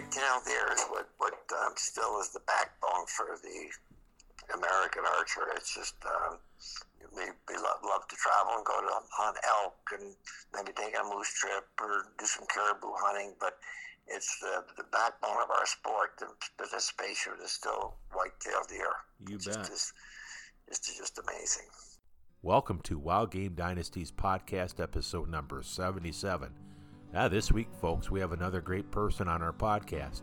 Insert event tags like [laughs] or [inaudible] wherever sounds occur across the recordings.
white-tailed deer is what what um, still is the backbone for the American archer. It's just um, we, we love, love to travel and go to hunt elk and maybe take a moose trip or do some caribou hunting, but it's the, the backbone of our sport. The participation is still white-tailed deer. You it's bet. Just, it's just amazing. Welcome to Wild Game Dynasty's podcast episode number 77. Now, this week, folks, we have another great person on our podcast.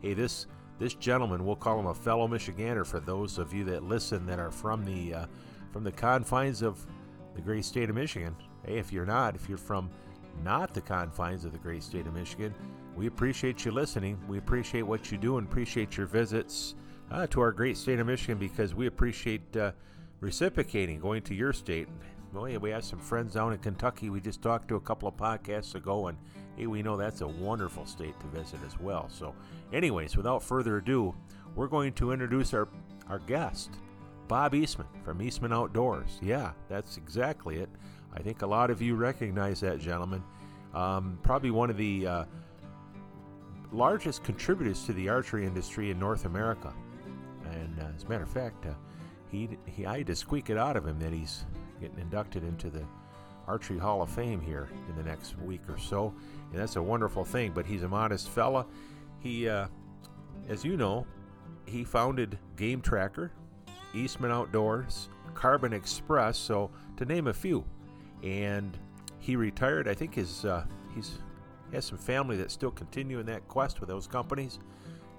Hey, this this gentleman, we'll call him a fellow Michigander for those of you that listen that are from the uh, from the confines of the great state of Michigan. Hey, if you're not, if you're from not the confines of the great state of Michigan, we appreciate you listening. We appreciate what you do and appreciate your visits uh, to our great state of Michigan because we appreciate uh, reciprocating, going to your state. Well, yeah, we have some friends down in Kentucky. We just talked to a couple of podcasts ago, and hey, we know that's a wonderful state to visit as well. So, anyways, without further ado, we're going to introduce our our guest, Bob Eastman from Eastman Outdoors. Yeah, that's exactly it. I think a lot of you recognize that gentleman. Um, probably one of the uh, largest contributors to the archery industry in North America. And uh, as a matter of fact, uh, he, he I had to squeak it out of him that he's getting inducted into the Archery Hall of Fame here in the next week or so, and that's a wonderful thing. But he's a modest fella. He, uh, as you know, he founded Game Tracker, Eastman Outdoors, Carbon Express, so to name a few. And he retired. I think his uh, he's he has some family that still continue in that quest with those companies,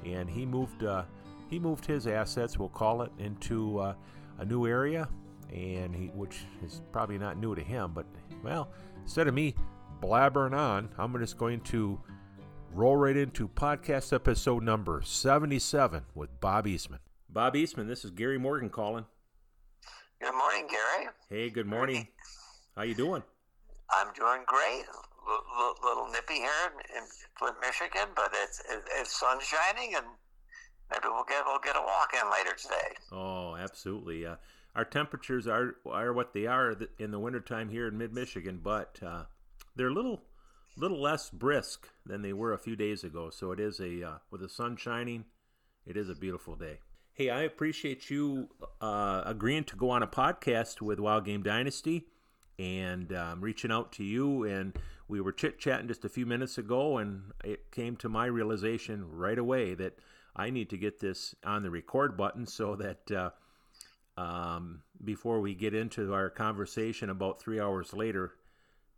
and he moved uh, he moved his assets, we'll call it, into uh, a new area, and he which is probably not new to him, but well, instead of me blabbering on, I'm just going to roll right into podcast episode number 77 with Bob Eastman. Bob Eastman, this is Gary Morgan calling. Good morning, Gary. Hey, good morning. How you doing? I'm doing great. L- l- little nippy here in, in Flint, Michigan, but it's it, it's sun shining, and maybe we'll get we'll get a walk in later today. Oh, absolutely. Uh, our temperatures are are what they are in the wintertime here in mid Michigan, but uh, they're a little little less brisk than they were a few days ago. So it is a uh, with the sun shining, it is a beautiful day. Hey, I appreciate you uh, agreeing to go on a podcast with Wild Game Dynasty and um, reaching out to you. And we were chit chatting just a few minutes ago, and it came to my realization right away that I need to get this on the record button so that uh, um, before we get into our conversation about three hours later,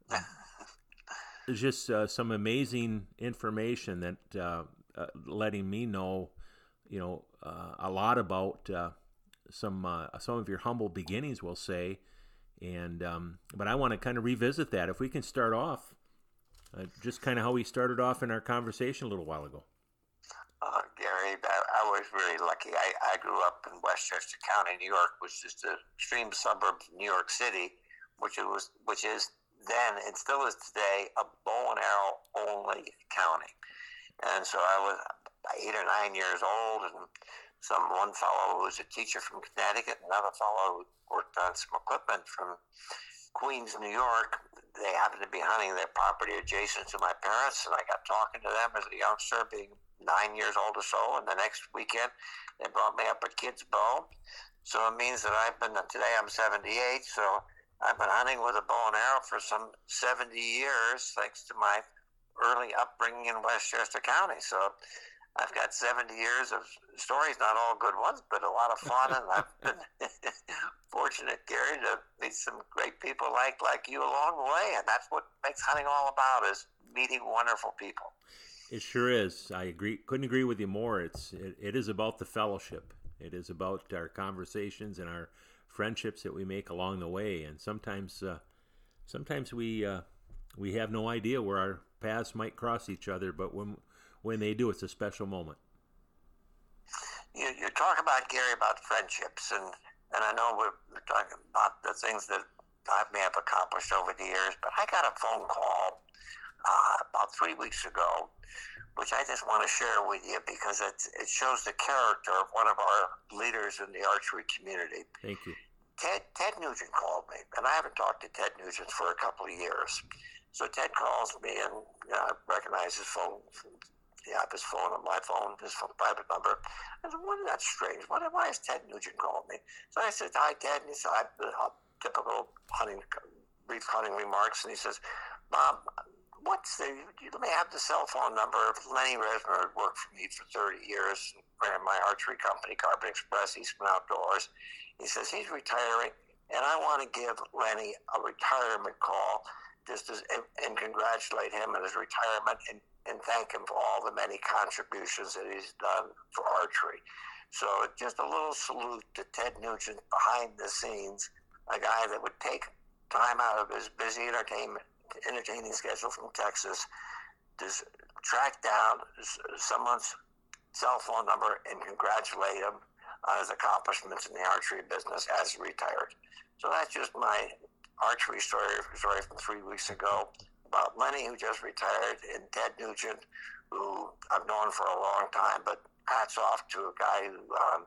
[laughs] there's just uh, some amazing information that uh, uh, letting me know, you know, uh, a lot about uh, some uh, some of your humble beginnings, we'll say, and um, but I want to kind of revisit that. If we can start off, uh, just kind of how we started off in our conversation a little while ago. Uh, I, was really lucky. I, I grew up in Westchester County, New York, which is the extreme suburb of New York City, which it was, which is then and still is today a bow and arrow only county. And so I was eight or nine years old, and some one fellow who was a teacher from Connecticut, another fellow who worked on some equipment from Queens, New York. They happened to be hunting their property adjacent to my parents, and I got talking to them as a youngster, being nine years old or so. And the next weekend, they brought me up a kid's bow. So it means that I've been today. I'm 78, so I've been hunting with a bow and arrow for some 70 years, thanks to my early upbringing in Westchester County. So I've got 70 years of stories, not all good ones, but a lot of fun. and I've [laughs] been [laughs] fortunate, Gary, to meet some great people like, like you along the way. And that's what makes hunting all about is meeting wonderful people. It sure is. I agree. Couldn't agree with you more. It's it, it is about the fellowship. It is about our conversations and our friendships that we make along the way. And sometimes, uh, sometimes we uh, we have no idea where our paths might cross each other. But when when they do, it's a special moment. You, you talk about Gary about friendships, and and I know we're, we're talking about the things that I may have accomplished over the years. But I got a phone call uh, about three weeks ago, which I just want to share with you because it, it shows the character of one of our leaders in the archery community. Thank you. Ted, Ted Nugent called me, and I haven't talked to Ted Nugent for a couple of years. So Ted calls me, and you know, I recognize his phone you know, his phone on my phone, his phone, private number. I said, "What is that strange? Why, why is Ted Nugent calling me?" So I said, "Hi, Ted," and he said, I, uh, "Typical hunting, brief hunting remarks," and he says, "Bob." What's the? Let me have the cell phone number. Of Lenny Resmer worked for me for 30 years, and ran my archery company, Carbon Express, Eastman Outdoors. He says he's retiring, and I want to give Lenny a retirement call just as, and, and congratulate him on his retirement and and thank him for all the many contributions that he's done for archery. So just a little salute to Ted Nugent behind the scenes, a guy that would take time out of his busy entertainment entertaining schedule from Texas to track down someone's cell phone number and congratulate him on his accomplishments in the archery business as he retired. So that's just my archery story, story from three weeks ago about Lenny, who just retired, and Ted Nugent, who I've known for a long time, but hats off to a guy who um,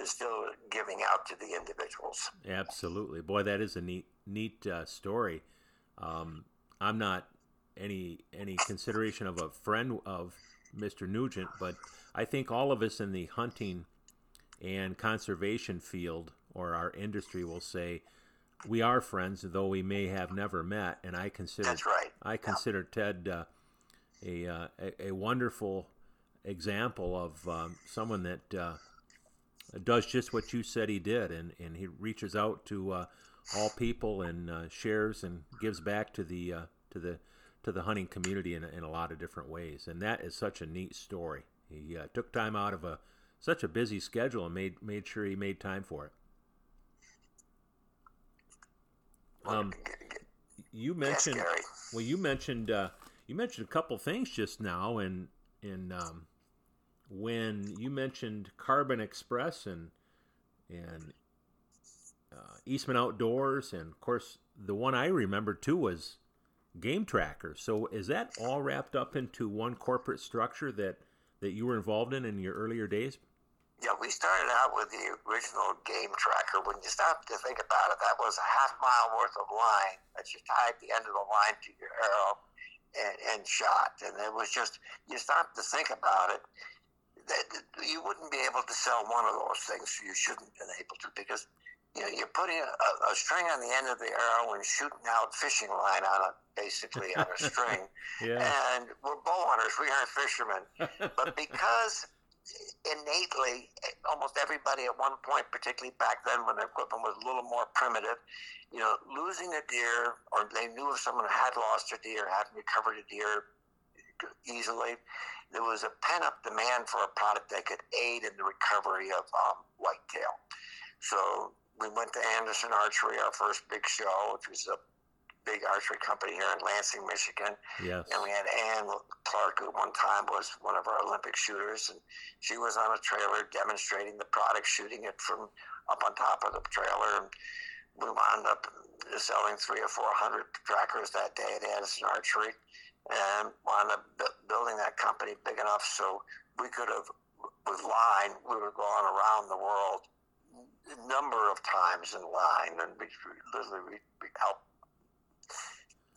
is still giving out to the individuals. Absolutely, boy, that is a neat, neat uh, story. Um, I'm not any any consideration of a friend of Mr. Nugent, but I think all of us in the hunting and conservation field or our industry will say we are friends, though we may have never met. And I consider That's right. I consider yeah. Ted uh, a, uh, a, a wonderful example of um, someone that uh, does just what you said he did, and, and he reaches out to uh, all people and uh, shares and gives back to the uh, to the to the hunting community in, in a lot of different ways. And that is such a neat story. He took time out of a such a busy schedule and made made sure he made time for it. Um, you mentioned well, you mentioned uh, you mentioned a couple things just now, and and um, when you mentioned Carbon Express and and uh, Eastman Outdoors, and of course the one I remember too was Game Tracker. So is that all wrapped up into one corporate structure that that you were involved in in your earlier days? Yeah, we started out with the original game tracker. When you stop to think about it, that was a half mile worth of line that you tied the end of the line to your arrow and, and shot. And it was just, you stop to think about it, that you wouldn't be able to sell one of those things. You shouldn't have been able to because you know, you're putting a, a, string on the end of the arrow and shooting out fishing line on it, basically on a string. [laughs] yeah. And we're bow hunters, we aren't fishermen. but [laughs] because innately, almost everybody at one point, particularly back then when the equipment was a little more primitive, you know, losing a deer, or they knew if someone had lost a deer, hadn't recovered a deer easily, there was a pent up demand for a product that could aid in the recovery of um, whitetail. So we went to Anderson Archery, our first big show, which was a big archery company here in Lansing, Michigan. Yes. And we had Ann Clark, who one time was one of our Olympic shooters, and she was on a trailer demonstrating the product, shooting it from up on top of the trailer. And we wound up selling three or four hundred trackers that day at Anderson Archery, and wound up building that company big enough so we could have, with line, we were going around the world number of times in line, and we literally we, we helped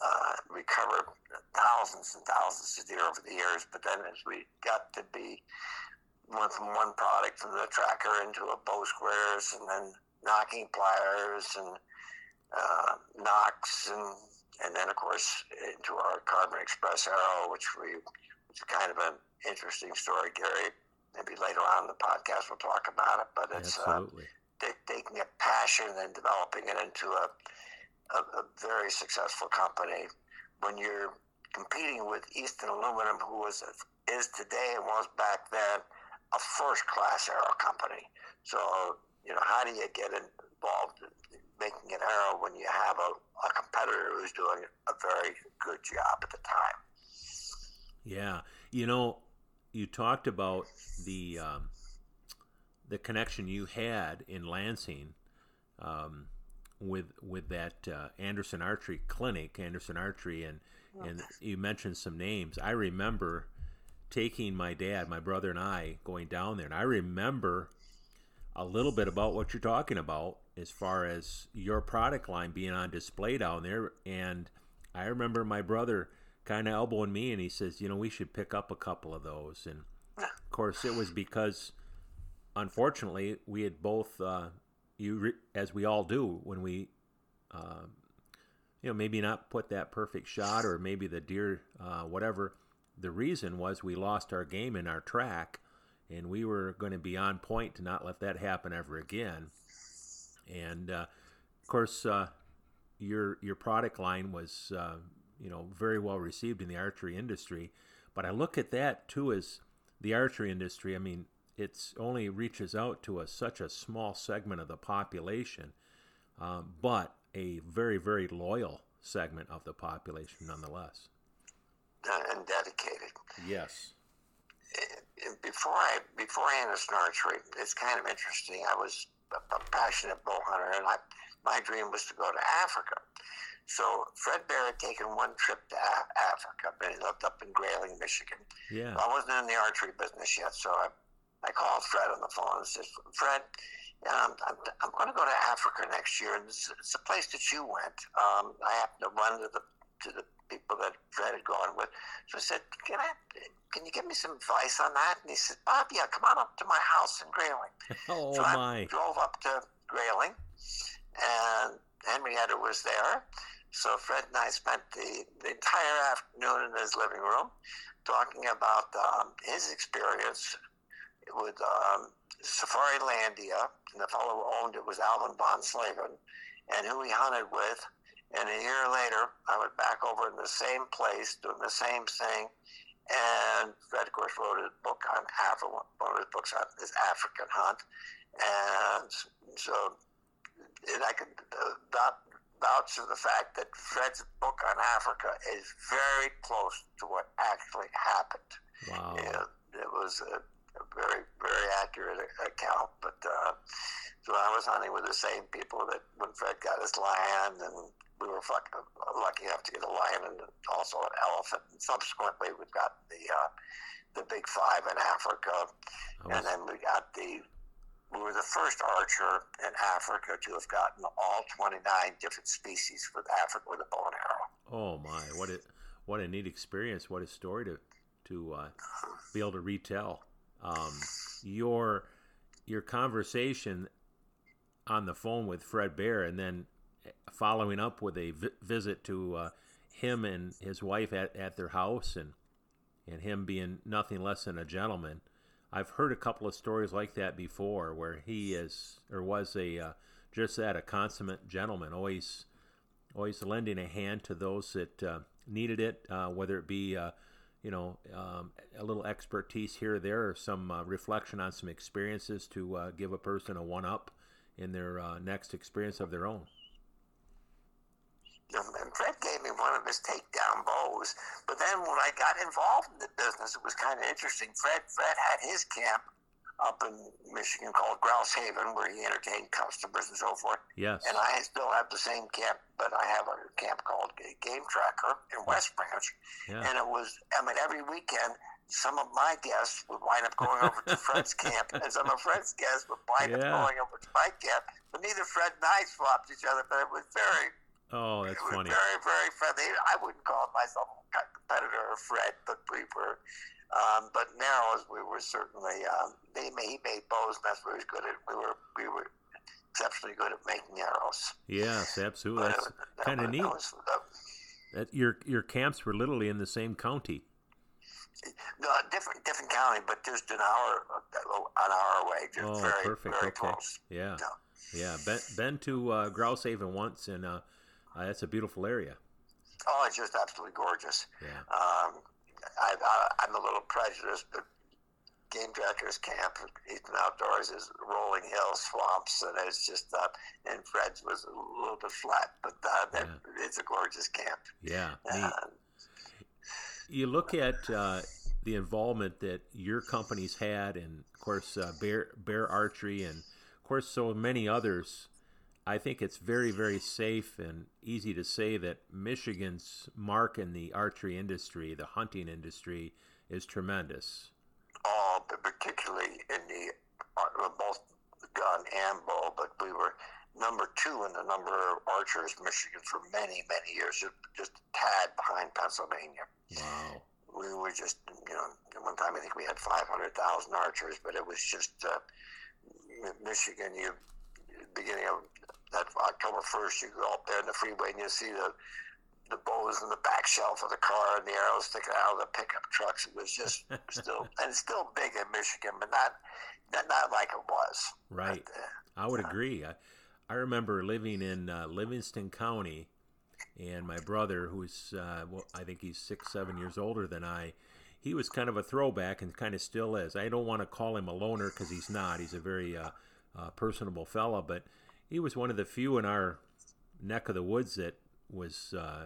uh, recovered thousands and thousands of deer over the years. But then as we got to be went from one product from the tracker into a bow squares and then nocking pliers and uh, nocks and and then of course into our carbon express arrow which we which is kind of an interesting story gary maybe later on in the podcast we'll talk about it but it's uh, taking a passion and developing it into a a, a very successful company. When you're competing with Easton Aluminum, who was is today and was back then a first class arrow company. So you know, how do you get involved in making an arrow when you have a, a competitor who's doing a very good job at the time? Yeah, you know, you talked about the um, the connection you had in Lansing. Um, with with that uh, Anderson Archery Clinic, Anderson Archery, and and you mentioned some names. I remember taking my dad, my brother, and I going down there, and I remember a little bit about what you're talking about as far as your product line being on display down there. And I remember my brother kind of elbowing me, and he says, you know, we should pick up a couple of those. And of course, it was because, unfortunately, we had both, uh, you re- as we all do when we, uh, you know, maybe not put that perfect shot, or maybe the deer, uh, whatever. The reason was we lost our game in our track, and we were going to be on point to not let that happen ever again. And uh, of course, uh, your your product line was uh, you know very well received in the archery industry. But I look at that too as the archery industry. I mean, it's only reaches out to a, such a small segment of the population, um, but a very very loyal segment of the population nonetheless. And dedicated. Yes. Before I before Anderson Archery, it's kind of interesting. I was a passionate bow hunter, and I, my dream was to go to Africa. So Fred Bear had taken one trip to Africa, but he lived up in Grayling, Michigan. Yeah. I wasn't in the archery business yet, so I, I called Fred on the phone and said, Fred, um, I'm, I'm going to go to Africa next year, and it's, it's a place that you went. Um, I happened to run to the to the people that Fred had gone with. So I said, "Can I? Can you give me some advice on that?" And he said, "Bob, yeah, come on up to my house in Grayling." [laughs] Oh so my! I drove up to Grayling, and Henrietta was there. So Fred and I spent the, the entire afternoon in his living room talking about um, his experience with um, Safarilandia, and the fellow who owned it was Alvin von Slaven, and who he hunted with. And a year later, I went back over in the same place, doing the same thing. And Fred, of course, wrote a book on Africa, one of his books on his African hunt. And so and I can uh, vouch for the fact that Fred's book on Africa is very close to what actually happened. Wow. And it was a, a very, very accurate account. But uh, so I was hunting with the same people that when Fred got his lion, and we were fucking lucky enough to get a lion and also an elephant. And subsequently, we got the uh, the big five in Africa, I and then we got the we were the first archer in Africa to have gotten all 29 different species with Africa with a bow and arrow. Oh my! What a what a neat experience! What a story to to uh, be able to retell. Um, your your conversation on the phone with Fred Bear, and then following up with a vi- visit to uh, him and his wife at, at their house, and and him being nothing less than a gentleman. I've heard a couple of stories like that before, where he is or was a uh, just that a consummate gentleman, always always lending a hand to those that uh, needed it, uh, whether it be uh, you know um, a little expertise here or there, or some uh, reflection on some experiences to uh, give a person a one up in their next experience of their own. And Fred gave me one of his takedown bows. But then when I got involved in the business, it was kind of interesting. Fred Fred had his camp up in Michigan called Grouse Haven, where he entertained customers and so forth. Yes. And I still have the same camp, but I have a camp called Game Tracker in West Branch. Yeah. And it was, I mean, every weekend, some of my guests would wind up going over to Fred's [laughs] camp, and some of Fred's guests would wind Yeah. up going over to my camp. But neither Fred and I swapped each other, but it was very, Oh, that's funny. very, very friendly. I wouldn't call myself a competitor of Fred, but we were, um, but narrows, we were certainly, um, they made, he made bows, and that's what he was good at. We were, we were exceptionally good at making arrows. Yes, absolutely. But That's that kind of neat. was- that- That your your camps were literally in the same county. No, different different county, but just an hour an hour away. Just Oh, very perfect. very okay. close. Yeah. Yeah. Yeah. Been been to uh, Grouse Haven once, and uh, uh, that's a beautiful area. Oh, it's just absolutely gorgeous. Yeah. Um, I, I, I'm a little prejudiced, but Game Tracker's Camp, Eastman Outdoors, is rolling hills, swamps, and it's just uh, and Fred's was a little bit flat, but uh, that, it's a gorgeous camp. Yeah. Uh, you look at uh, the involvement that your company's had, and of course uh, Bear Bear Archery, and of course so many others. I think it's very very safe and easy to say that Michigan's mark in the archery industry, the hunting industry, is tremendous. but particularly in the uh, both gun and bow, but we were number two in the number of archers in Michigan for many, many years. Just, just had behind Pennsylvania. Wow. We were just, you know, one time I think we had 500,000 archers, but it was just uh, Michigan. You beginning of that October 1st, you go up there in the freeway and you see the the bows in the back shelf of the car and the arrows sticking out of the pickup trucks. It was just [laughs] still and it's still big in Michigan, but not not, not like it was. Right. But, uh, I would uh, agree. I, I remember living in uh, Livingston County, and my brother, who's uh, well, I think he's six, seven years older than I, he was kind of a throwback and kind of still is. I don't want to call him a loner because he's not. He's a very uh, uh, personable fella, but he was one of the few in our neck of the woods that was uh,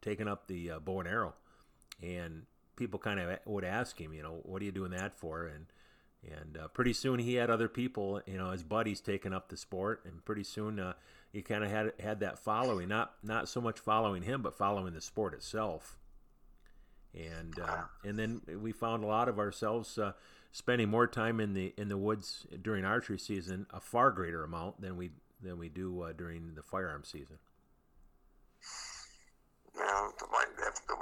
taking up the uh, bow and arrow, and people kind of would ask him, you know, what are you doing that for? And and uh, pretty soon he had other people, you know, his buddies taking up the sport, and pretty soon uh, he kind of had had that following, not not so much following him, but following the sport itself. And uh, and then we found a lot of ourselves uh, spending more time in the in the woods during archery season, a far greater amount than we than we do uh, during the firearm season. Well, the white the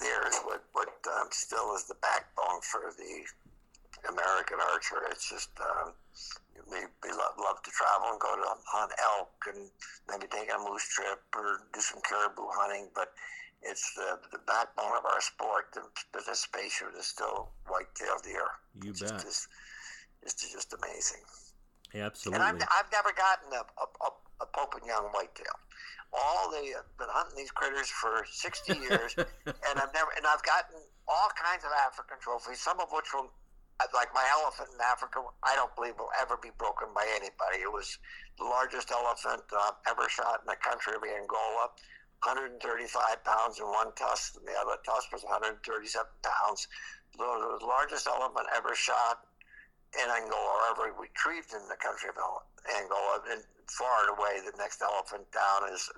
there is what what um, still is the backbone for the American archer. It's just um, we, we love, love to travel and go to hunt elk and maybe take a moose trip or do some caribou hunting, but it's the, the backbone of our sport. The participation is still white-tailed deer. You it's bet. Just, it's just amazing. Absolutely. And I've, I've never gotten a, a, a Pope and Young whitetail. All the been hunting these critters for sixty [laughs] years, and I've never and I've gotten all kinds of African trophies, some of which will like my elephant in Africa, I don't believe will ever be broken by anybody. It was the largest elephant uh, ever shot in the country of Angola. 135 pounds in one tusk, and the other tusk was 137 pounds. The largest elephant ever shot in Angola, or ever retrieved in the country of Angola. And far and away, the next elephant down is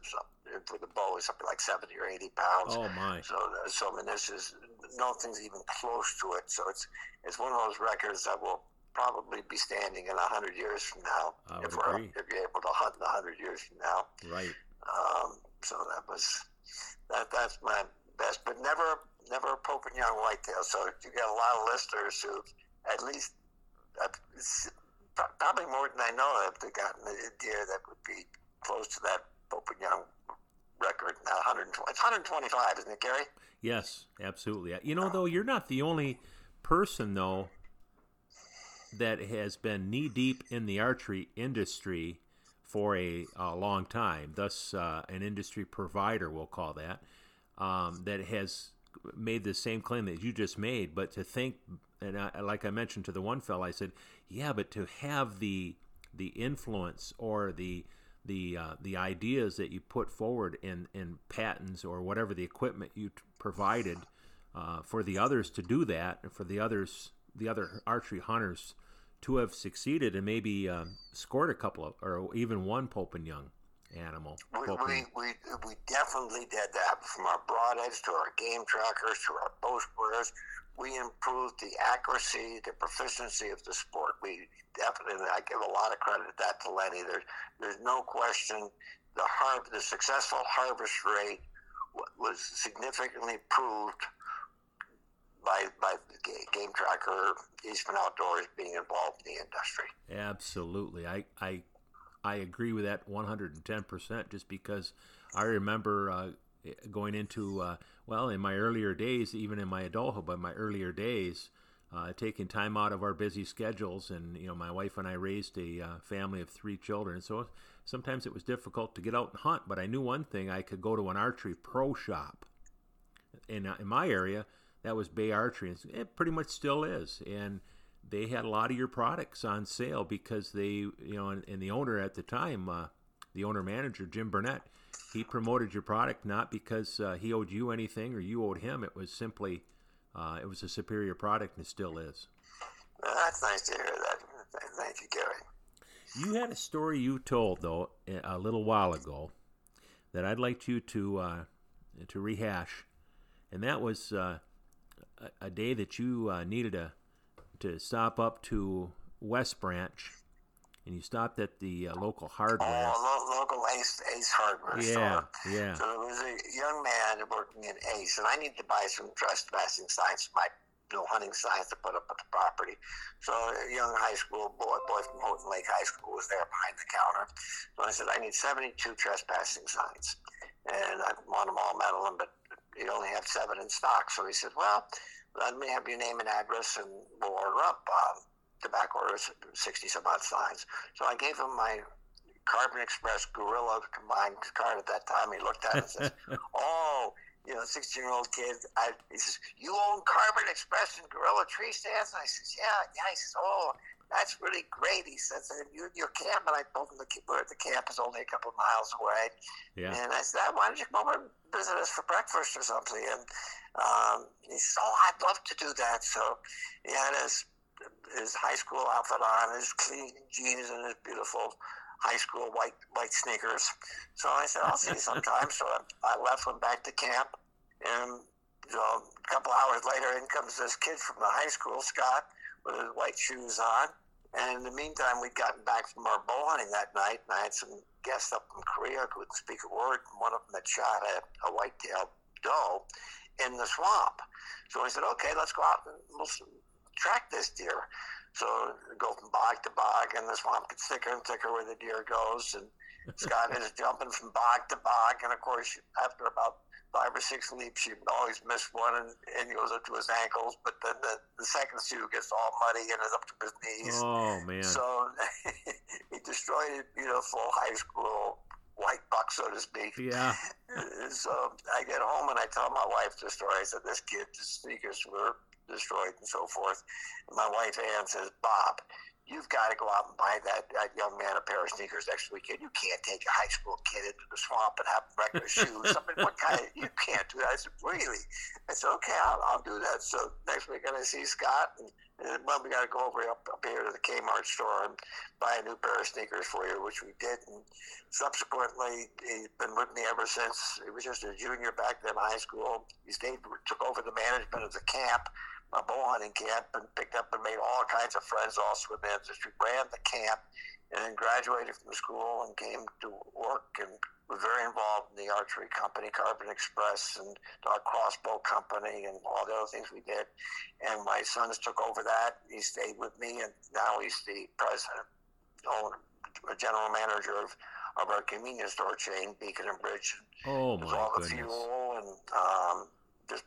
for the bow is something like 70 or 80 pounds. Oh my! So, so I mean, this is nothing's even close to it. So it's it's one of those records that will probably be standing in a hundred years from now if we're agree. if you're able to hunt in a hundred years from now. Right. Um, so that was that that's my best, but never never a Pope and Young whitetail. So you got a lot of listeners who at least probably more than I know have gotten a deer that would be close to that Pope and Young record now 120 125 isn't it gary? Yes absolutely. You know though you're not the only person though that has been knee deep in the archery industry for a, a long time thus uh, an industry provider we'll call that um, that has made the same claim that you just made. But to think and I, like i mentioned to the one fellow i said yeah but to have the the influence or the the uh, the ideas that you put forward in in patents or whatever the equipment you t- provided uh, for the others to do that, and for the others the other archery hunters to have succeeded and maybe uh, scored a couple of or even one Pope and Young animal. We, we, we, we, definitely did that from our broadheads to our game trackers to our bow squares we improved the accuracy, the proficiency of the sport. We definitely, I give a lot of credit that to Lenny. There's, there's no question the har- the successful harvest rate was significantly improved by by game tracker, Eastman Outdoors being involved in the industry. Absolutely, I I I agree with that 110 percent. Just because I remember uh, going into uh, well in my earlier days even in my adulthood but my earlier days uh, taking time out of our busy schedules and you know my wife and i raised a uh, family of three children. So sometimes it was difficult to get out and hunt but i knew one thing i could go to an archery pro shop. In, uh, in my area that was bay archery and it pretty much still is. And they had a lot of your products on sale because they you know and, and the owner at the time uh, the owner manager jim burnett he promoted your product not because uh, he owed you anything or you owed him. It was simply uh, it was a superior product and it still is. Well, that's nice to hear that. Thank you, Gary. You had a story you told though a little while ago that I'd like you to uh, to rehash, and that was uh, a, a, day that you uh, needed a, to stop up to West Branch and you stopped at the uh, local hardware. Oh, lo- local Ace Ace Hardware yeah, store. yeah. So there was a young man working in Ace, and I need to buy some trespassing signs for my know, hunting signs to put up at the property. So a young high school boy, boy from Houghton Lake High School was there behind the counter. So I said, I need 72 trespassing signs. And I want them all metal, but you only have seven in stock. So he said, well, let me have your name and address and we'll order up. Um, the back order is 60 some odd signs. So I gave him my Carbon Express Gorilla combined card at that time. He looked at it and says, [laughs] oh, you know, 16 year old kid. I, he says, You own Carbon Express and Gorilla Tree Stands? And I says, Yeah, yeah. He says, Oh, that's really great. He says, you, Your camp, and I told him the, the camp is only a couple of miles away. Yeah. And I said, Why don't you come over and visit us for breakfast or something? And um, he says, Oh, I'd love to do that. So he had his, his high school outfit on, his clean jeans, and his beautiful high school white white sneakers. So I said, I'll see you sometime. so I left, went back to camp, and you know, a couple hours later, in comes this kid from the high school, Scott, with his white shoes on. And in the meantime, we'd gotten back from our bow hunting that night, and I had some guests up from Korea who couldn't speak a word, and one of them had shot a, a white-tailed doe in the swamp. So I said, okay, let's go out and we'll track this deer. So go from bog to bog, and the swamp gets thicker and thicker where the deer goes. And Scott is [laughs] jumping from bog to bog, and of course, after about five or six leaps, you always miss one, and, and he goes up to his ankles. But then the, the second shoe gets all muddy and is up to his knees. Oh man! So [laughs] he destroyed a beautiful high school white buck, so to speak. Yeah. [laughs] so I get home and I tell my wife the story. I said, "This kid's sneakers were." destroyed and so forth. And my wife Ann says, Bob, you've got to go out and buy that, that young man a pair of sneakers next weekend. You can't take a high school kid into the swamp and have regular [laughs] shoes. I mean, what kind of, you can't do that. I said, really? I said, okay, I'll, I'll do that. So next weekend I see Scott and, and well, we got to go over up, up here to the Kmart store and buy a new pair of sneakers for you, which we did. And subsequently, he's been with me ever since. He was just a junior back then in high school. He stayed, took over the management of the camp my bow hunting camp and picked up and made all kinds of friends all through the industry, ran the camp, and then graduated from school and came to work and was very involved in the archery company, Carbon Express, and our crossbow company, and all the other things we did. And my sons took over that. He stayed with me, and now he's the president, owner, general manager of, of our convenience store chain, Beacon and Bridge. Oh my all the fuel and um, just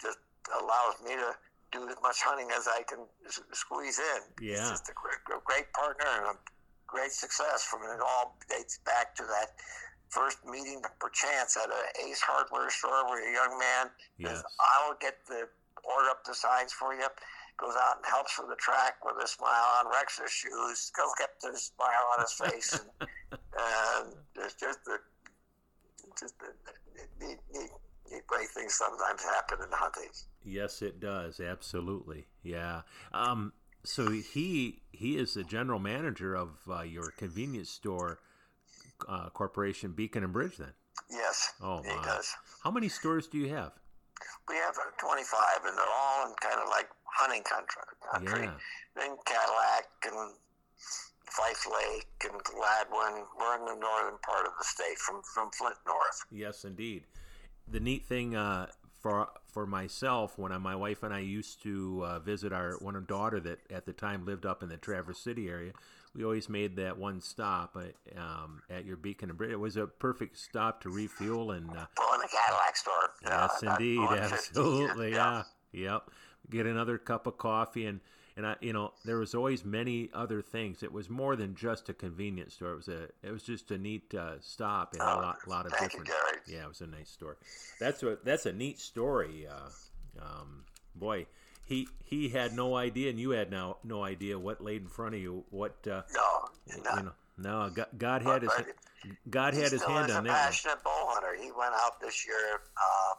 just allows me to do as much hunting as I can squeeze in. Yeah. He's just a great, great partner and a great success from it. It all dates back to that first meeting perchance at an Ace Hardware store where a young man Yes. says, I will get the order up the signs for you. Goes out and helps with the track with a smile on Rex's shoes. Go get the smile on his face. and, [laughs] and it's just the, just the, neat, neat, neat great things sometimes happen in hunting. Yes, it does. Absolutely. Yeah. Um, so he he is the general manager of uh, your convenience store uh, corporation, Beacon and Bridge. Then. Yes, Oh he my! does. How many stores do you have? We have uh, 25, and they're all in kind of like hunting country. country. Yeah. Then Cadillac and Fife Lake and Gladwin. We're in the northern part of the state, from from Flint north. Yes, indeed. The neat thing uh, for for myself, when I, my wife and I used to uh, visit our one daughter that at the time lived up in the Traverse City area, we always made that one stop at, um, at your Beacon and Bridge. It was a perfect stop to refuel and. Uh, Go in the Cadillac store. Yes, Uh, indeed, [laughs] 150. absolutely, yeah, yep. Get another cup of coffee, and and I, you know, there was always many other things. It was more than just a convenience store. It was a, it was just a neat uh, stop and a Oh, lot, lot of thank you, different. Yeah, it was a nice store. That's what, that's a neat story. Uh, um, boy, he he had no idea, and you had no no idea what laid in front of you. What uh, No, no. you know, no, God, God had his God he had his hand on a that. passionate bow hunter. He went out this year, uh,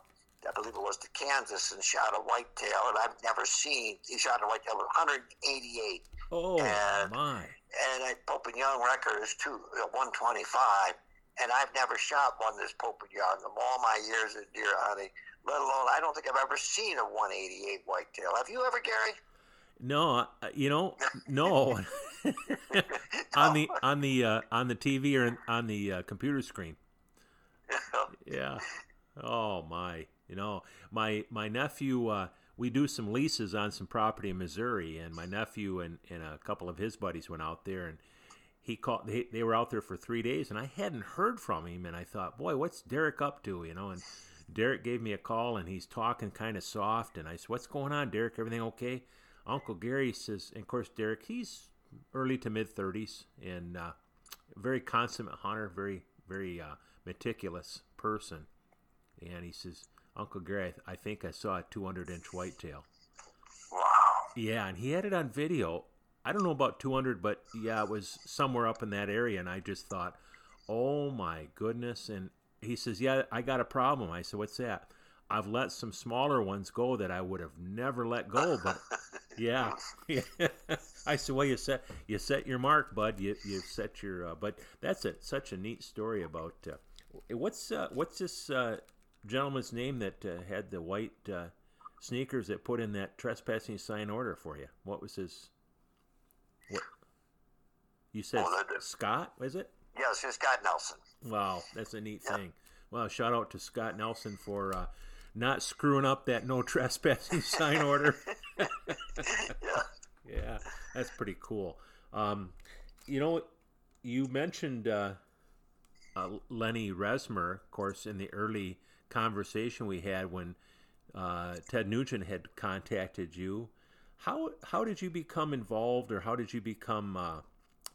I believe it was to Kansas, and shot a whitetail, and I've never seen. He shot a whitetail with 188, Oh and- my! and a Pope and Young record is two, uh, 125, and I've never shot one this Pope and Young of all my years of deer hunting. Let alone, I don't think I've ever seen a 188 whitetail. Have you ever, Gary? No, uh, you know, no. [laughs] [laughs] on the on the uh, on the TV or on the uh, computer screen. [laughs] yeah. Oh my. You know, my my nephew. Uh, we do some leases on some property in Missouri, and my nephew and, and a couple of his buddies went out there, and he called. They, they were out there for three days, and I hadn't heard from him, and I thought, boy, what's Derek up to? You know, and Derek gave me a call, and he's talking kind of soft, and I said, what's going on, Derek? Everything okay? Uncle Gary says, and of course, Derek, he's early to mid 30s and uh, very consummate hunter, very, very uh, meticulous person. And he says, Uncle Gary, I, think I saw a 200 inch whitetail. Wow. Yeah, and he had it on video. I don't know about 200, but yeah, it was somewhere up in that area. And I just thought, oh my goodness. And he says, Yeah, I got a problem. I said, What's that? I've let some smaller ones go that I would have never let go, but [laughs] yeah, yeah. [laughs] I said, well, you set you set your mark, bud. You you set your. Uh, but that's it. Such a neat story about uh, what's uh, what's this uh, gentleman's name that uh, had the white uh, sneakers that put in that trespassing sign order for you? What was his? What you said? Oh, Scott, was it? Yes, it's Scott Nelson. Wow, that's a neat yeah. thing. Well, shout out to Scott Nelson for not screwing up that no [laughs] trespassing sign order. [laughs] [laughs] yeah. Yeah, that's pretty cool. Um, you know, you mentioned uh, uh, Lenny Resmer, of course, in the early conversation we had when uh, Ted Nugent had contacted you. How how did you become involved, or how did you become uh,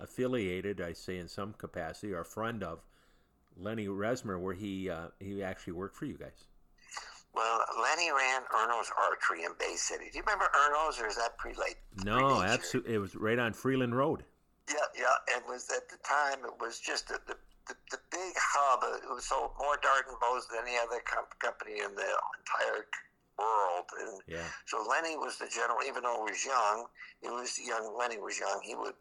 affiliated? I say in some capacity, or a friend of Lenny Resmer, where he uh, he actually worked for you guys. Well, Lenny ran Erno's Archery in Bay City. Do you remember Erno's, or is that pre late? No, absolutely. It was right on Freeland Road. Yeah, yeah. It was at the time. It was just the the, the, the big hub. It was sold more dart and bows than any other comp- company in the entire world. And yeah. So Lenny was the general. Even though he was young, he was young. Lenny was young. He would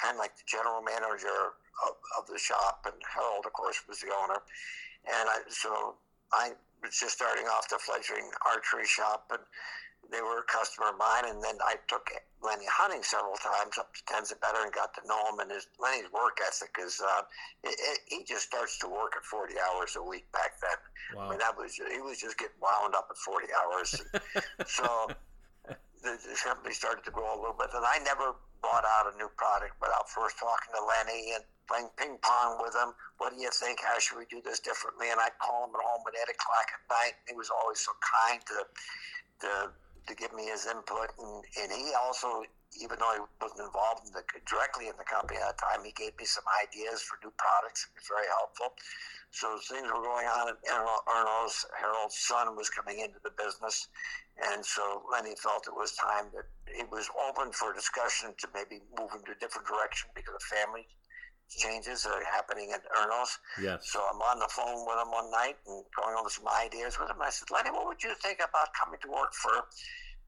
kind of like the general manager of, of the shop, and Harold, of course, was the owner. And I, so I was just starting off the fledgling archery shop, and they were a customer of mine. And then I took Lenny hunting several times up to Tens of Better and got to know him. And his Lenny's work ethic is uh, it, it, he just starts to work at 40 hours a week back then. Wow. I mean, that was he was just getting wound up at 40 hours. [laughs] so the, the company started to grow a little bit, and I never brought out a new product without first talking to Lenny and playing ping pong with him. What do you think? How should we do this differently? And I'd call him at home at eight o'clock at night. He was always so kind to to to give me his input, and, and he also, even though he wasn't involved in the, directly in the company at the time, he gave me some ideas for new products. It was very helpful. So things were going on, and Erno's Harold's son was coming into the business, and so Lenny felt it was time that it was open for discussion to maybe move into a different direction because of family changes are happening at Erno's. Yes. So I'm on the phone with him one night and going over some ideas with him. I said, Lenny, what would you think about coming to work for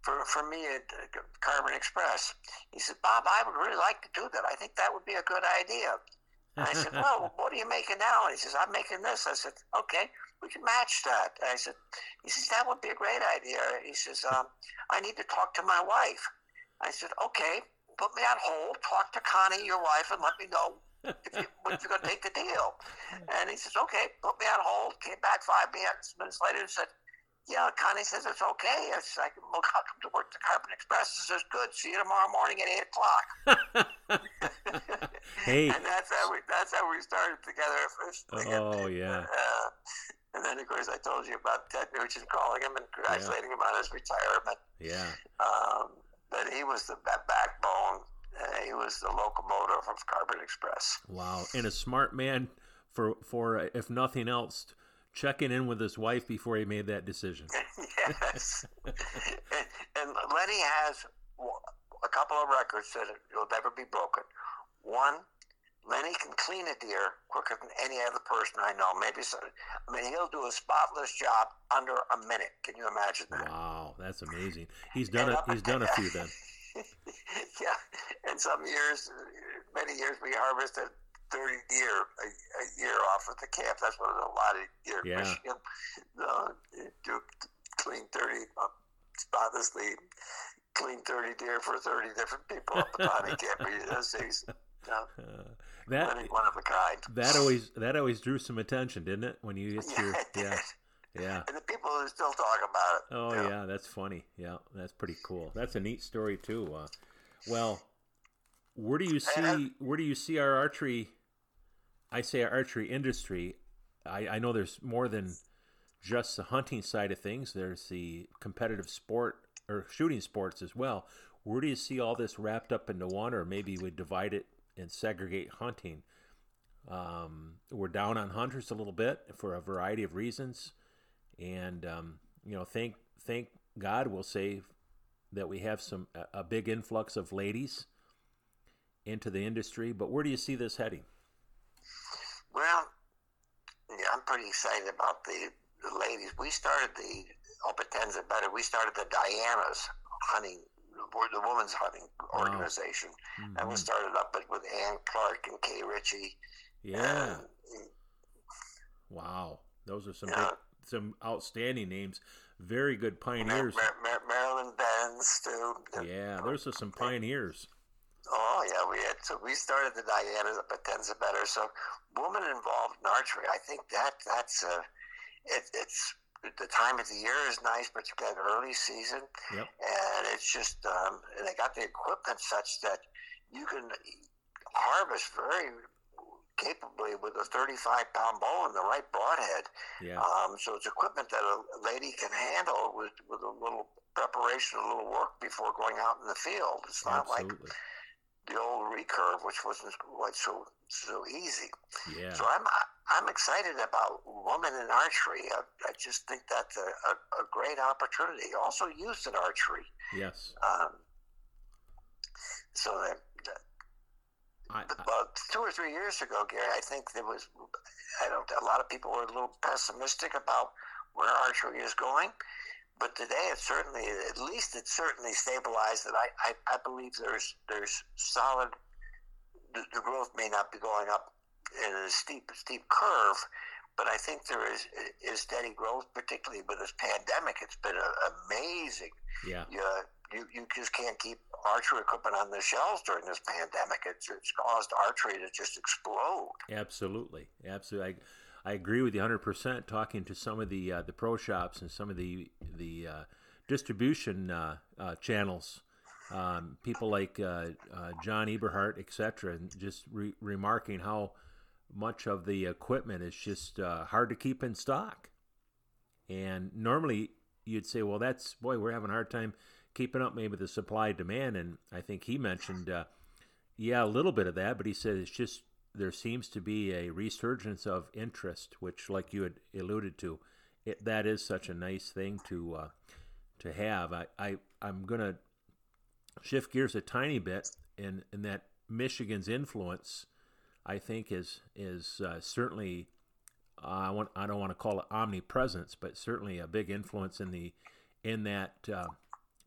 for, for me at uh, Carbon Express? He said, Bob, I would really like to do that. I think that would be a good idea. And I said, [laughs] well, what are you making now? And he says, I'm making this. I said, okay, we can match that. And I said, he says, that would be a great idea. He says, um, I need to talk to my wife. I said, okay, put me on hold, talk to Connie, your wife, and let me know if, you, if you're going to take the deal. And he says, okay, put me on hold. Came back five minutes, minutes later and said, yeah, Connie says it's okay. I said, I can look out to work the Carbon Express. He says, good. See you tomorrow morning at 8 o'clock. [laughs] [laughs] hey. And that's how we, that's how we started together first. Oh, [laughs] yeah. Uh, and then, of course, I told you about Ted Nugent calling him and congratulating yeah. him on his retirement. Yeah. Um, but he was the backbone uh, he was the locomotive of Carbon Express. Wow, and a smart man for for if nothing else, checking in with his wife before he made that decision. [laughs] yes, and, and Lenny has a couple of records that will never be broken. One, Lenny can clean a deer quicker than any other person I know. Maybe so. I mean, he'll do a spotless job under a minute. Can you imagine that? Wow, that's amazing. He's done it. He's done a few then. [laughs] [laughs] yeah, and some years, many years, we harvested 30 deer a, a year off of the camp. That's what a lot of deer yeah. Michigan uh, do clean 30 uh, spotlessly clean 30 deer for 30 different people up the camper [laughs] this season. Yeah. Uh, that one of a kind. That always that always drew some attention, didn't it? When you [laughs] get yeah, your yeah. Yeah. And the people who still talk about it. Oh yeah. that's funny. Yeah, that's pretty cool. That's a neat story too. Uh, well, where do you see where do you see our archery? I say our archery industry. I, I know there's more than just the hunting side of things. There's the competitive sport or shooting sports as well. Where do you see all this wrapped up into one, or maybe we divide it and segregate hunting? Um, we're down on hunters a little bit for a variety of reasons, and um, you know, thank thank God, we'll say that we have some a, a big influx of ladies into the industry. But where do you see this heading? Well, yeah, I'm pretty excited about the, the ladies. We started the Opetenza better. We started the Diana's hunting, the women's hunting organization, wow. mm-hmm. and we mm-hmm. started up with Ann Clark and Kay Ritchie. Yeah. And, wow, those are some big, some outstanding names. Very good pioneers. Mar- Mar- Marilyn Benz too. Yeah, those are some pioneers. Oh yeah, we had so we started the Diana up at Tenza Better. So woman involved in archery, I think that that's a it, it's the time of the year is nice, but you got early season, yep. and it's just um, and they got the equipment such that you can harvest very capably with a 35 pound bow and the right broadhead. Yeah. Um, so it's equipment that a lady can handle with, with a little preparation, a little work before going out in the field. It's not Absolutely. like the old recurve, which wasn't quite so so easy. Yeah. So I'm I'm excited about women in archery. I, I just think that's a, a, a, great opportunity. Also used in archery. Yes. Um, so that, that I, about two or three years ago, Gary, I think there was I don't a lot of people were a little pessimistic about where archery is going. But today, it's certainly, at least it's certainly stabilized. And I, I, I believe there's there's solid. The, the, growth may not be going up in a steep steep curve, but I think there is is steady growth, particularly with this pandemic. It's been a, amazing. Yeah. You, uh, you you just can't keep archery equipment on the shelves during this pandemic. It's it's caused archery to just explode. Absolutely, absolutely. I, I agree with you 100%. Talking to some of the uh, the pro shops and some of the the uh, distribution uh, uh channels, um, people like uh, uh, John Eberhart, etc., and just re- remarking how much of the equipment is just hard to keep in stock. And normally you'd say, well, that's boy, we're having a hard time keeping up maybe the supply demand. And I think he mentioned, yeah, a little bit of that, but he said it's just there seems to be a resurgence of interest, which, like you had alluded to, it, that is such a nice thing to uh, to have. I, I I'm gonna shift gears a tiny bit, in in that Michigan's influence, I think is is uh, certainly uh, I want I don't want to call it omnipresence, but certainly a big influence in the in that uh,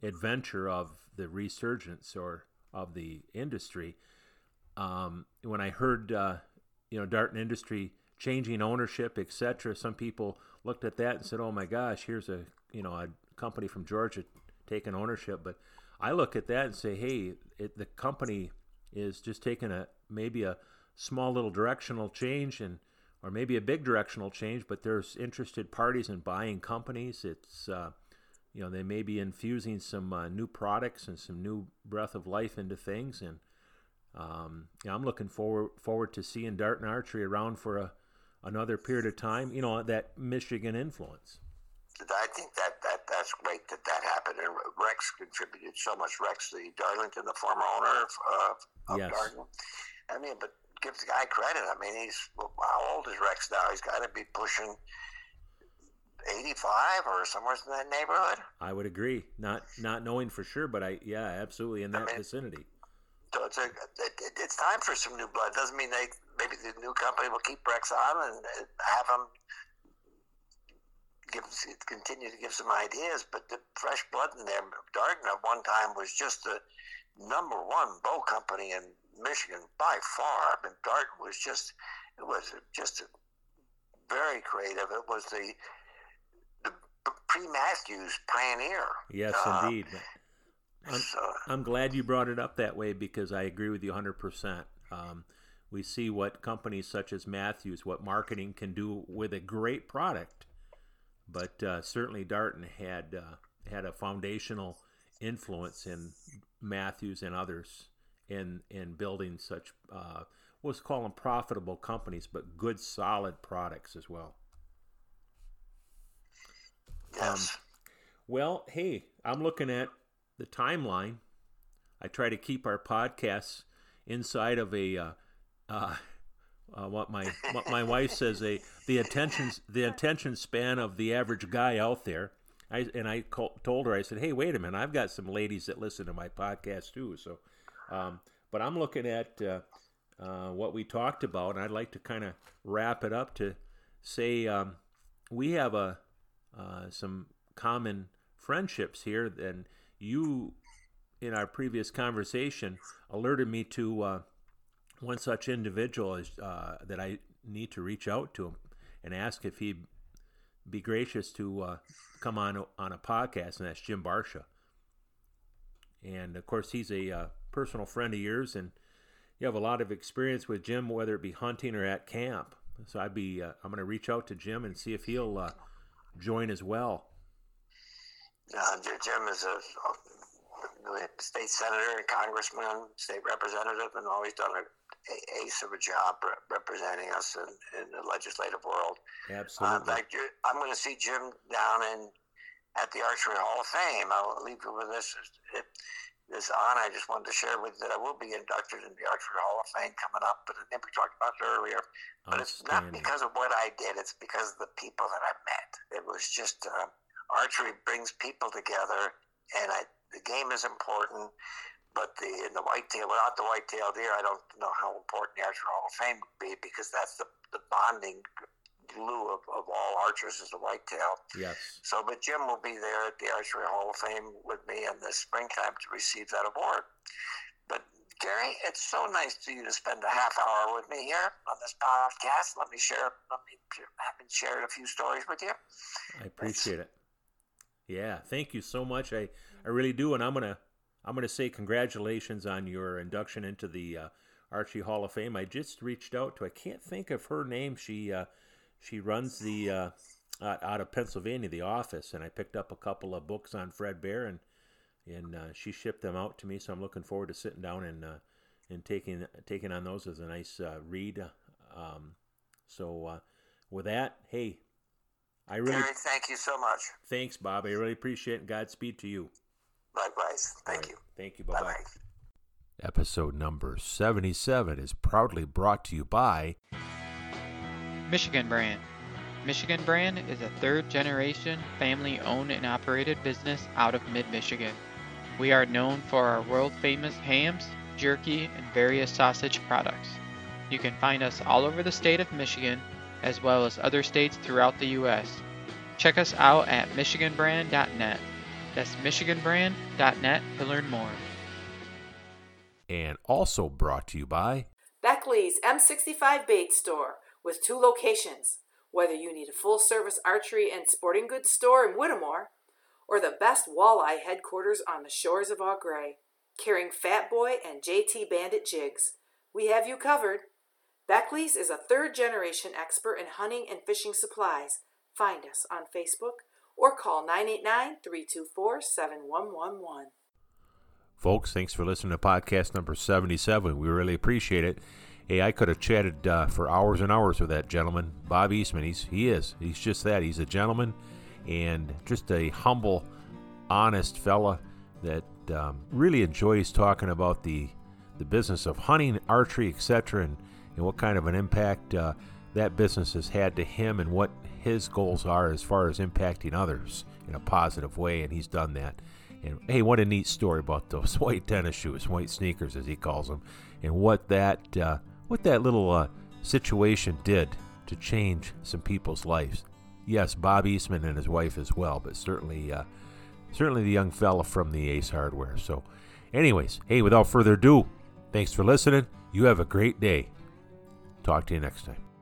adventure of the resurgence or of the industry um, when I heard uh, you know Darton Industry changing ownership, etc., some people looked at that and said, "Oh my gosh, here's a you know a company from Georgia taking ownership." But I look at that and say, "Hey, it, the company is just taking a maybe a small little directional change and." Or maybe a big directional change, but there's interested parties in buying companies. It's uh, you know they may be infusing some uh, new products and some new breath of life into things and um, yeah, I'm looking forward forward to seeing Darton Archery around for a another period of time. You know that Michigan influence. I think that, that that's great that that happened, and Rex contributed so much. Rex, the Darlington, the former owner of, of yes. Darton. I mean, but give the guy credit. I mean, he's how old is Rex now? He's got to be pushing 85 or somewhere in that neighborhood. I would agree. Not not knowing for sure, but I yeah, absolutely in that I mean, vicinity. So it's a, it, it's time for some new blood. Doesn't mean they maybe the new company will keep Rex on and have them give continue to give some ideas. But the fresh blood in there, Darton at one time was just the number one bow company in Michigan by far. I mean, Darton was just it was just very creative. It was the pre Mathews pioneer. Yes, uh, indeed. I'm, so, I'm glad you brought it up that way because I agree with you 100%. Um, we see what companies such as Mathews, what marketing can do with a great product. But uh, certainly Darton had uh, had a foundational influence in Mathews and others in in building such uh, let's call them profitable companies, but good solid products as well. Yes. Um, well, hey, I'm looking at the timeline. I try to keep our podcasts inside of a uh, uh, uh, what my what my wife says a the attention the attention span of the average guy out there. I and I call, told her I said, "Hey, wait a minute! I've got some ladies that listen to my podcast too." So, um, but I'm looking at uh, uh, what we talked about, and I'd like to kind of wrap it up to say um, we have a uh, some common friendships here, and you in our previous conversation alerted me to uh, one such individual is, uh, that I need to reach out to him and ask if he'd be gracious to uh, come on on a podcast, and that's Jim Barcia. And of course, he's a uh, personal friend of yours, and you have a lot of experience with Jim, whether it be hunting or at camp. So I'd be uh, I'm going to reach out to Jim and see if he'll uh, join as well. Uh, Jim is a, a state senator and congressman, state representative, and always done a ace of a job representing us in, in the legislative world. Absolutely. Uh, in fact, I'm going to see Jim down in at the Archery Hall of Fame. I'll leave you with this. This honor I just wanted to share with you that I will be inducted in the Archery Hall of Fame coming up, but I never talked about it earlier. But it's not because of what I did; it's because of the people that I met. It was just uh, archery brings people together, and I, the game is important. But the in the whitetail, without the whitetail deer, I don't know how important the Archery Hall of Fame would be because that's the, the bonding glue of, of all archers is the whitetail. Yes. So, but Jim will be there at the Archery Hall of Fame with me in the springtime to receive that award. But Gary, it's so nice to you to spend a half hour with me here on this podcast. Let me share. Let me have shared a few stories with you. I appreciate it's, it. Yeah, thank you so much. I I really do, and I'm gonna I'm going to say congratulations on your induction into the uh, Archery Hall of Fame. I just reached out to I can't think of her name. She uh, she runs the uh, out of Pennsylvania the office, and I picked up a couple of books on Fred Bear, and and uh, she shipped them out to me. So I'm looking forward to sitting down and uh, and taking taking on those as a nice uh, read. Um, so with that, hey, I really Gary, thank you so much. Thanks, Bob. I really appreciate it. Godspeed to you. Likewise. Thank right. you. Thank you. Bye bye. Episode number 77 is proudly brought to you by Michigan Brand. Michigan Brand is a third generation family owned and operated business out of mid Michigan. We are known for our world famous hams, jerky, and various sausage products. You can find us all over the state of Michigan as well as other states throughout the U.S. Check us out at MichiganBrand.net. That's MichiganBrand.net to learn more. And also brought to you by Beckley's M65 Bait Store with two locations. Whether you need a full service archery and sporting goods store in Whittemore or the best walleye headquarters on the shores of Au Gres, carrying Fat Boy and JT Bandit jigs, we have you covered. Beckley's is a third generation expert in hunting and fishing supplies. Find us on Facebook or call 989 324 7111. Folks, thanks for listening to podcast number 77. We really appreciate it. Hey, I could have chatted uh, for hours and hours with that gentleman, Bob Eastman. He's he is. He's just that. He's a gentleman and just a humble, honest fella that um, really enjoys talking about the the business of hunting, archery, etc., and, and what kind of an impact uh, that business has had to him and what his goals are as far as impacting others in a positive way, and he's done that. And hey, what a neat story about those [laughs] white tennis shoes, white sneakers as he calls them, and what that uh, what that little uh, situation did to change some people's lives. Yes, Bob Eastman and his wife as well, but certainly uh, certainly the young fella from the Ace Hardware. So, anyways, hey, without further ado, thanks for listening. You have a great day. Talk to you next time.